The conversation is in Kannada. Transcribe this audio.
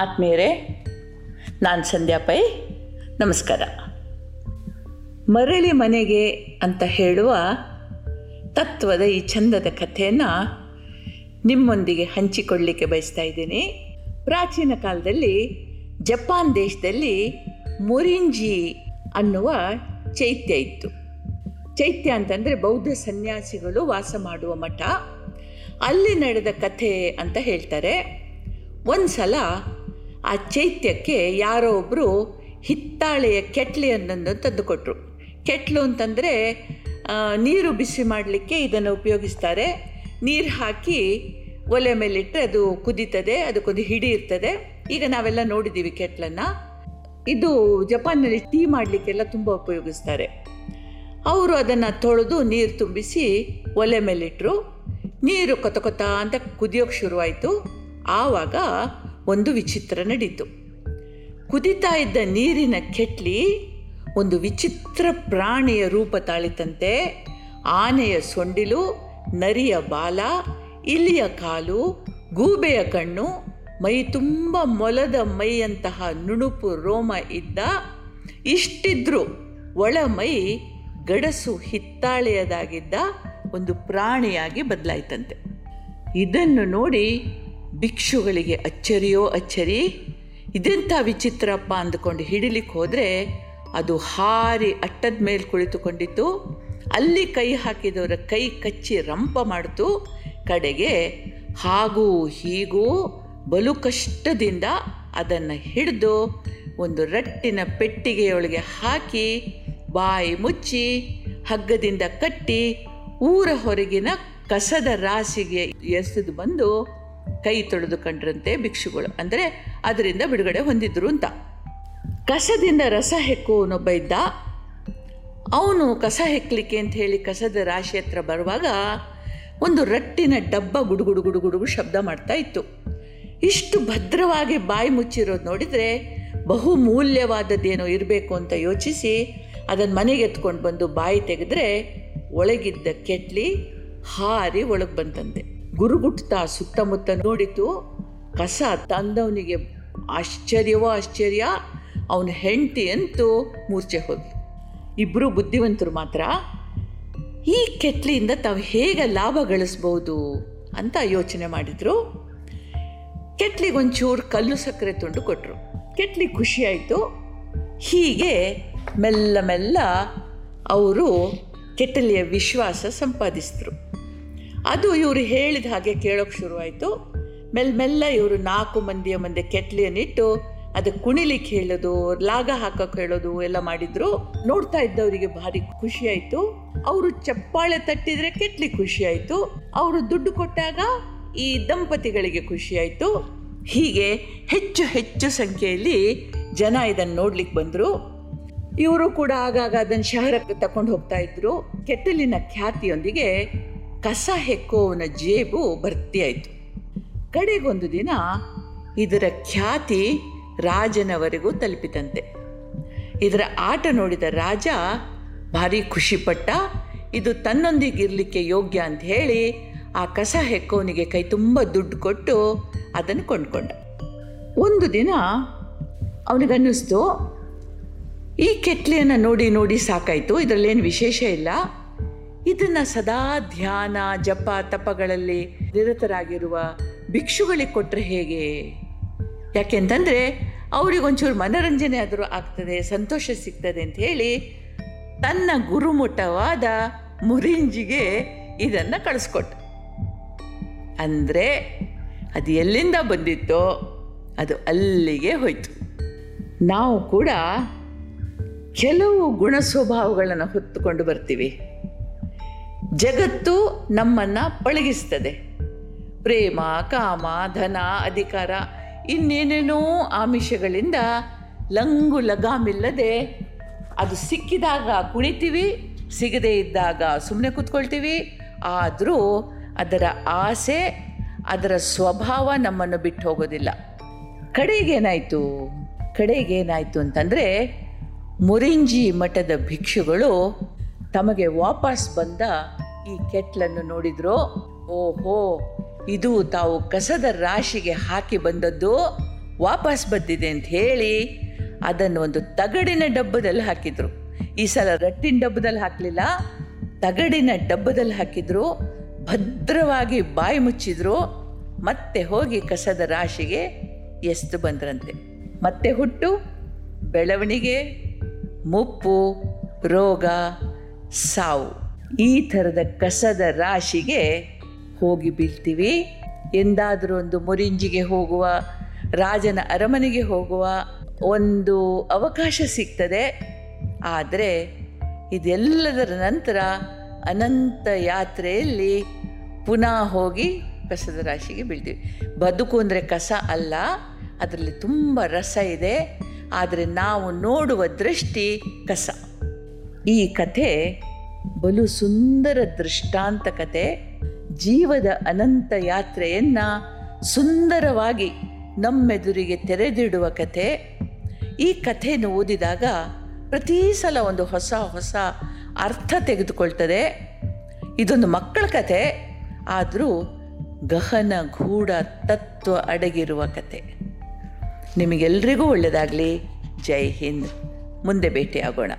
ಆತ್ಮೀಯರೇ, ನಾನು ಸಂಧ್ಯಾ ಪೈ ನಮಸ್ಕಾರ. ಮರಳಿ ಮನೆಗೆ ಅಂತ ಹೇಳುವ ತತ್ವದ ಈ ಚಂದದ ಕಥೆಯನ್ನು ನಿಮ್ಮೊಂದಿಗೆ ಹಂಚಿಕೊಳ್ಳಿಕ್ಕೆ ಬಯಸ್ತಾ ಇದ್ದೀನಿ. ಪ್ರಾಚೀನ ಕಾಲದಲ್ಲಿ ಜಪಾನ್ ದೇಶದಲ್ಲಿ ಮುರಿಂಜಿ ಅನ್ನುವ ಚೈತ್ಯ ಇತ್ತು. ಚೈತ್ಯ ಅಂತಂದರೆ ಬೌದ್ಧ ಸನ್ಯಾಸಿಗಳು ವಾಸ ಮಾಡುವ ಮಠ. ಅಲ್ಲಿ ನಡೆದ ಕಥೆ ಅಂತ ಹೇಳ್ತಾರೆ. ಒಂದು ಸಲ ಆ ಚೈತ್ಯಕ್ಕೆ ಯಾರೋ ಒಬ್ಬರು ಹಿತ್ತಾಳೆಯ ಕೆಟ್ಲಿಯನ್ನು ತಂದುಕೊಟ್ರು. ಕೆಟ್ಲು ಅಂತಂದರೆ ನೀರು ಬಿಸಿ ಮಾಡಲಿಕ್ಕೆ ಇದನ್ನು ಉಪಯೋಗಿಸ್ತಾರೆ. ನೀರು ಹಾಕಿ ಒಲೆ ಮೇಲಿಟ್ಟರೆ ಅದು ಕುದೀತದೆ, ಅದಕ್ಕೊಂದು ಹಿಡಿ ಇರ್ತದೆ. ಈಗ ನಾವೆಲ್ಲ ನೋಡಿದ್ದೀವಿ ಕೆಟ್ಲನ್ನು. ಇದು ಜಪಾನ್ನಲ್ಲಿ ಟೀ ಮಾಡಲಿಕ್ಕೆಲ್ಲ ತುಂಬ ಉಪಯೋಗಿಸ್ತಾರೆ. ಅವರು ಅದನ್ನು ತೊಳೆದು ನೀರು ತುಂಬಿಸಿ ಒಲೆ ಮೇಲಿಟ್ಟರು ನೀರು ಕೊತ ಕೊತ ಅಂತ ಕುದಿಯೋಕ್ಕೆ ಶುರುವಾಯಿತು. ಆವಾಗ ಒಂದು ವಿಚಿತ್ರ ನಡೀತು. ಕುದಿತಾ ಇದ್ದ ನೀರಿನ ಕೆಟ್ಲಿ ಒಂದು ವಿಚಿತ್ರ ಪ್ರಾಣಿಯ ರೂಪ ತಾಳಿತಂತೆ. ಆನೆಯ ಸೊಂಡಿಲು, ನರಿಯ ಬಾಲ, ಇಲಿಯ ಕಾಲು, ಗೂಬೆಯ ಕಣ್ಣು, ಮೈ ತುಂಬ ಮೊಲದ ಮೈಯಂತಹ ನುಣುಪು ರೋಮ ಇದ್ದ. ಇಷ್ಟಿದ್ರೂ ಒಳ ಮೈ ಗಡಸು ಹಿತ್ತಾಳೆಯದಾಗಿದ್ದ ಒಂದು ಪ್ರಾಣಿಯಾಗಿ ಬದಲಾಯ್ತಂತೆ. ಇದನ್ನು ನೋಡಿ ಭಿಕ್ಷುಗಳಿಗೆ ಅಚ್ಚರಿಯೋ ಅಚ್ಚರಿ, ಇದೆಂಥ ವಿಚಿತ್ರಪ್ಪ ಅಂದ್ಕೊಂಡು ಹಿಡಿಲಿಕ್ಕೆ ಹೋದರೆ ಅದು ಹಾರಿ ಅಟ್ಟದ ಮೇಲೆ ಕುಳಿತುಕೊಂಡಿತ್ತು. ಅಲ್ಲಿ ಕೈ ಹಾಕಿದವರ ಕೈ ಕಚ್ಚಿ ರಂಪ ಮಾಡಿತು ಕಡೆಗೆ ಹಾಗೂ ಹೀಗೂ ಬಲು ಕಷ್ಟದಿಂದ ಅದನ್ನು ಹಿಡಿದು ಒಂದು ರಟ್ಟಿನ ಪೆಟ್ಟಿಗೆಯೊಳಗೆ ಹಾಕಿ ಬಾಯಿ ಮುಚ್ಚಿ ಹಗ್ಗದಿಂದ ಕಟ್ಟಿ ಊರ ಹೊರಗಿನ ಕಸದ ರಾಶಿಗೆ ಎಸೆದು ಬಂದು ಕೈ ತೊಳೆದುಕೊಂಡ್ರಂತೆ ಭಿಕ್ಷುಗಳು. ಅಂದರೆ ಅದರಿಂದ ಬಿಡುಗಡೆ ಹೊಂದಿದ್ರು ಅಂತ. ಕಸದಿಂದ ರಸ ಹೆಕ್ಕುವನೊಬ್ಬ ಇದ್ದ. ಅವನು ಕಸ ಹೆಕ್ಕಲಿಕ್ಕೆ ಅಂತ ಹೇಳಿ ಕಸದ ರಾಶಿ ಹತ್ರ ಬರುವಾಗ ಒಂದು ರಟ್ಟಿನ ಡಬ್ಬ ಗುಡುಗುಡು ಗುಡುಗುಡುಗು ಶಬ್ದ ಮಾಡ್ತಾ ಇತ್ತು. ಇಷ್ಟು ಭದ್ರವಾಗಿ ಬಾಯಿ ಮುಚ್ಚಿರೋದು ನೋಡಿದರೆ ಬಹುಮೂಲ್ಯವಾದದ್ದೇನೋ ಇರಬೇಕು ಅಂತ ಯೋಚಿಸಿ ಅದನ್ನು ಮನೆಗೆ ಎತ್ಕೊಂಡು ಬಂದು ಬಾಯಿ ತೆಗೆದ್ರೆ ಒಳಗಿದ್ದ ಕೆಟ್ಲಿ ಹಾರಿ ಒಳಗೆ ಬಂತಂತೆ. ಗುರುಗುಟ್ತಾ ಸುತ್ತಮುತ್ತ ನೋಡಿತು, ಕಸ ತಂದವನಿಗೆ ಆಶ್ಚರ್ಯವೋ ಆಶ್ಚರ್ಯ, ಅವನ ಹೆಂಡತಿ ಅಂತೂ ಮೂರ್ಛೆ ಹೋದ್ಲು. ಇಬ್ಬರು ಬುದ್ಧಿವಂತರು ಮಾತ್ರ, ಈ ಕೆಟ್ಲಿಯಿಂದ ತಾವು ಹೇಗೆ ಲಾಭ ಗಳಿಸ್ಬೋದು? ಅಂತ ಯೋಚನೆ ಮಾಡಿದರು. ಕೆಟ್ಲಿಗೊಂಚೂರು ಕಲ್ಲು ಸಕ್ಕರೆ ತುಂಡು ಕೊಟ್ಟರು ಕೆಟ್ಲಿ ಖುಷಿಯಾಯಿತು ಹೀಗೆ ಮೆಲ್ಲ ಮೆಲ್ಲ ಅವರು ಕೆಟ್ಟಲಿಯ ವಿಶ್ವಾಸ ಸಂಪಾದಿಸಿದ್ರು. ಅದು ಇವರು ಹೇಳಿದ ಹಾಗೆ ಕೇಳೋಕೆ ಶುರುವಾಯಿತು. ಮೆಲ್ಲ ಮೆಲ್ಲ ಇವರು ನಾಲ್ಕು ಮಂದಿಯ ಮುಂದೆ ಕೆಟ್ಲಿಯನ್ನಿಟ್ಟು ಅದು ಕುಣಿಲಿಕ್ಕೆ ಹೇಳೋದು, ಲಾಗ ಹಾಕೋಕೆ ಹೇಳೋದು ಎಲ್ಲ ಮಾಡಿದ್ರು. ನೋಡ್ತಾ ಇದ್ದವರಿಗೆ ಭಾರಿ ಖುಷಿಯಾಯಿತು. ಅವರು ಚಪ್ಪಾಳೆ ತಟ್ಟಿದ್ರೆ ಕೆಟ್ಲಿ ಖುಷಿಯಾಯಿತು. ಅವರು ದುಡ್ಡು ಕೊಟ್ಟಾಗ ಈ ದಂಪತಿಗಳಿಗೆ ಖುಷಿಯಾಯಿತು. ಹೀಗೆ ಹೆಚ್ಚು ಹೆಚ್ಚು ಸಂಖ್ಯೆಯಲ್ಲಿ ಜನ ಇದನ್ನು ನೋಡ್ಲಿಕ್ಕೆ ಬಂದರು. ಇವರು ಕೂಡ ಆಗಾಗ ಅದನ್ನು ಶಹರಕ್ಕೆ ತಕೊಂಡು ಹೋಗ್ತಾ ಇದ್ರು. ಕೆಟ್ಟಲಿನ ಖ್ಯಾತಿಯೊಂದಿಗೆ ಕಸ ಹೆಕ್ಕುವವನ ಜೇಬು ಭರ್ತಿಯಾಯಿತು ಕಡೆಗೊಂದು ದಿನ ಇದರ ಖ್ಯಾತಿ ರಾಜನವರೆಗೂ ತಲುಪಿತಂತೆ. ಇದರ ಆಟ ನೋಡಿದ ರಾಜ ಭಾರಿ ಖುಷಿಪಟ್ಟ, ಇದು ತನ್ನೊಂದಿಗಿರಲಿಕ್ಕೆ ಯೋಗ್ಯ ಅಂತ ಹೇಳಿ ಆ ಕಸ ಹೆಕ್ಕೋನಿಗೆ ಕೈ ತುಂಬ ದುಡ್ಡು ಕೊಟ್ಟು ಅದನ್ನು ಕೊಂಡ್ಕೊಂಡ. ಒಂದು ದಿನ ಅವನಿಗನ್ನಿಸ್ತು, ಈ ಕೆಟ್ಲಿಯನ್ನು ನೋಡಿ ನೋಡಿ ಸಾಕಾಯಿತು, ಇದರಲ್ಲೇನು ವಿಶೇಷ ಇಲ್ಲ. ಇದನ್ನು ಸದಾ ಧ್ಯಾನ, ಜಪ, ತಪಗಳಲ್ಲಿ ನಿರತರಾಗಿರುವ ಭಿಕ್ಷುಗಳಿಗೆ ಕೊಟ್ಟರೆ ಹೇಗೆ? ಯಾಕೆಂತಂದರೆ ಅವರಿಗೊಂಚೂರು ಮನರಂಜನೆ ಆದರೂ ಆಗ್ತದೆ, ಸಂತೋಷ ಸಿಗ್ತದೆ ಅಂತ ಹೇಳಿ ತನ್ನ ಗುರುಮುಟವಾದ ಮುರಿಂಜಿಗೆ ಇದನ್ನು ಕಳಿಸ್ಕೊಟ್ಟ ಅಂದರೆ ಅದು ಎಲ್ಲಿಂದ ಬಂದಿತ್ತೋ ಅದು ಅಲ್ಲಿಗೆ ಹೋಯಿತು. ನಾವು ಕೂಡ ಕೆಲವು ಗುಣ ಸ್ವಭಾವಗಳನ್ನು ಹೊತ್ತುಕೊಂಡು ಬರ್ತೀವಿ. ಜಗತ್ತು ನಮ್ಮನ್ನು ಪಳಗಿಸ್ತದೆ. ಪ್ರೇಮ, ಕಾಮ, ಧನ, ಅಧಿಕಾರ ಇನ್ನೇನೇನೋ ಆಮಿಷಗಳಿಂದ ಲಂಗು ಲಗಾಮಿಲ್ಲದೆ ಅದು ಸಿಕ್ಕಿದಾಗ ಕುಣಿತೀವಿ, ಸಿಗದೇ ಇದ್ದಾಗ ಸುಮ್ಮನೆ ಕೂತ್ಕೊಳ್ತೀವಿ. ಆದರೂ ಅದರ ಆಸೆ, ಅದರ ಸ್ವಭಾವ ನಮ್ಮನ್ನು ಬಿಟ್ಟು ಹೋಗೋದಿಲ್ಲ. ಕಡೆಗೇನಾಯಿತು? ಕಡೆಗೇನಾಯಿತು ಅಂತಂದರೆ ಮುರಿಂಜಿ ಮಠದ ಭಿಕ್ಷುಗಳು ತಮಗೆ ವಾಪಸ್ ಬಂದ ಈ ಕೆಟ್ಲನ್ನು ನೋಡಿದ್ರು? ಓಹೋ, ಇದು ತಾವು ಕಸದ ರಾಶಿಗೆ ಹಾಕಿ ಬಂದದ್ದು. ವಾಪಸ್ ಬಂದಿದೆ ಅಂತ ಹೇಳಿ ಅದನ್ನು ಒಂದು ತಗಡಿನ ಡಬ್ಬದಲ್ಲಿ ಹಾಕಿದ್ರು. ಈ ಸಲ ರಟ್ಟಿನ ಡಬ್ಬದಲ್ಲಿ ಹಾಕಲಿಲ್ಲ. ತಗಡಿನ ಡಬ್ಬದಲ್ಲಿ ಹಾಕಿದ್ರು. ಭದ್ರವಾಗಿ ಬಾಯಿ ಮುಚ್ಚಿದ್ರು. ಮತ್ತೆ ಹೋಗಿ ಕಸದ ರಾಶಿಗೆ ಎಸ್ತು ಬಂದ್ರಂತೆ. ಮತ್ತೆ ಹುಟ್ಟು, ಬೆಳವಣಿಗೆ, ಮುಪ್ಪು, ರೋಗ ಸಾವು. ಈ ಥರದ ಕಸದ ರಾಶಿಗೆ ಹೋಗಿ ಬೀಳ್ತೀವಿ. ಎಂದಾದರೂ ಒಂದು ಮುರಿಂಜಿಗೆ ಹೋಗುವ, ರಾಜನ ಅರಮನೆಗೆ ಹೋಗುವ ಒಂದು ಅವಕಾಶ ಸಿಗ್ತದೆ. ಆದರೆ ಇದೆಲ್ಲದರ ನಂತರ ಅನಂತ ಯಾತ್ರೆಯಲ್ಲಿ ಪುನಃ ಹೋಗಿ ಕಸದ ರಾಶಿಗೆ ಬೀಳ್ತೀವಿ. ಬದುಕು ಅಂದರೆ ಕಸ ಅಲ್ಲ, ಅದರಲ್ಲಿ ತುಂಬ ರಸ ಇದೆ. ಆದರೆ ನಾವು ನೋಡುವ ದೃಷ್ಟಿ ಕಸ. ಈ ಕಥೆ ಬಲು ಸುಂದರ ದೃಷ್ಟಾಂತ ಕತೆ ಜೀವದ ಅನಂತ ಯಾತ್ರೆಯನ್ನು ಸುಂದರವಾಗಿ ನಮ್ಮೆದುರಿಗೆ ತೆರೆದಿಡುವ ಕತೆ ಈ ಕಥೆಯನ್ನು ಓದಿದಾಗ ಪ್ರತಿ ಸಲ ಒಂದು ಹೊಸ ಹೊಸ ಅರ್ಥ ತೆಗೆದುಕೊಳ್ತದೆ. ಇದೊಂದು ಮಕ್ಕಳ ಕತೆ ಆದರೂ ಗಹನ ಗೂಢ ತತ್ವ ಅಡಗಿರುವ ಕತೆ ನಿಮಗೆಲ್ರಿಗೂ ಒಳ್ಳೆಯದಾಗಲಿ ಜೈ ಹಿಂದ್. ಮುಂದೆ ಭೇಟಿಯಾಗೋಣ.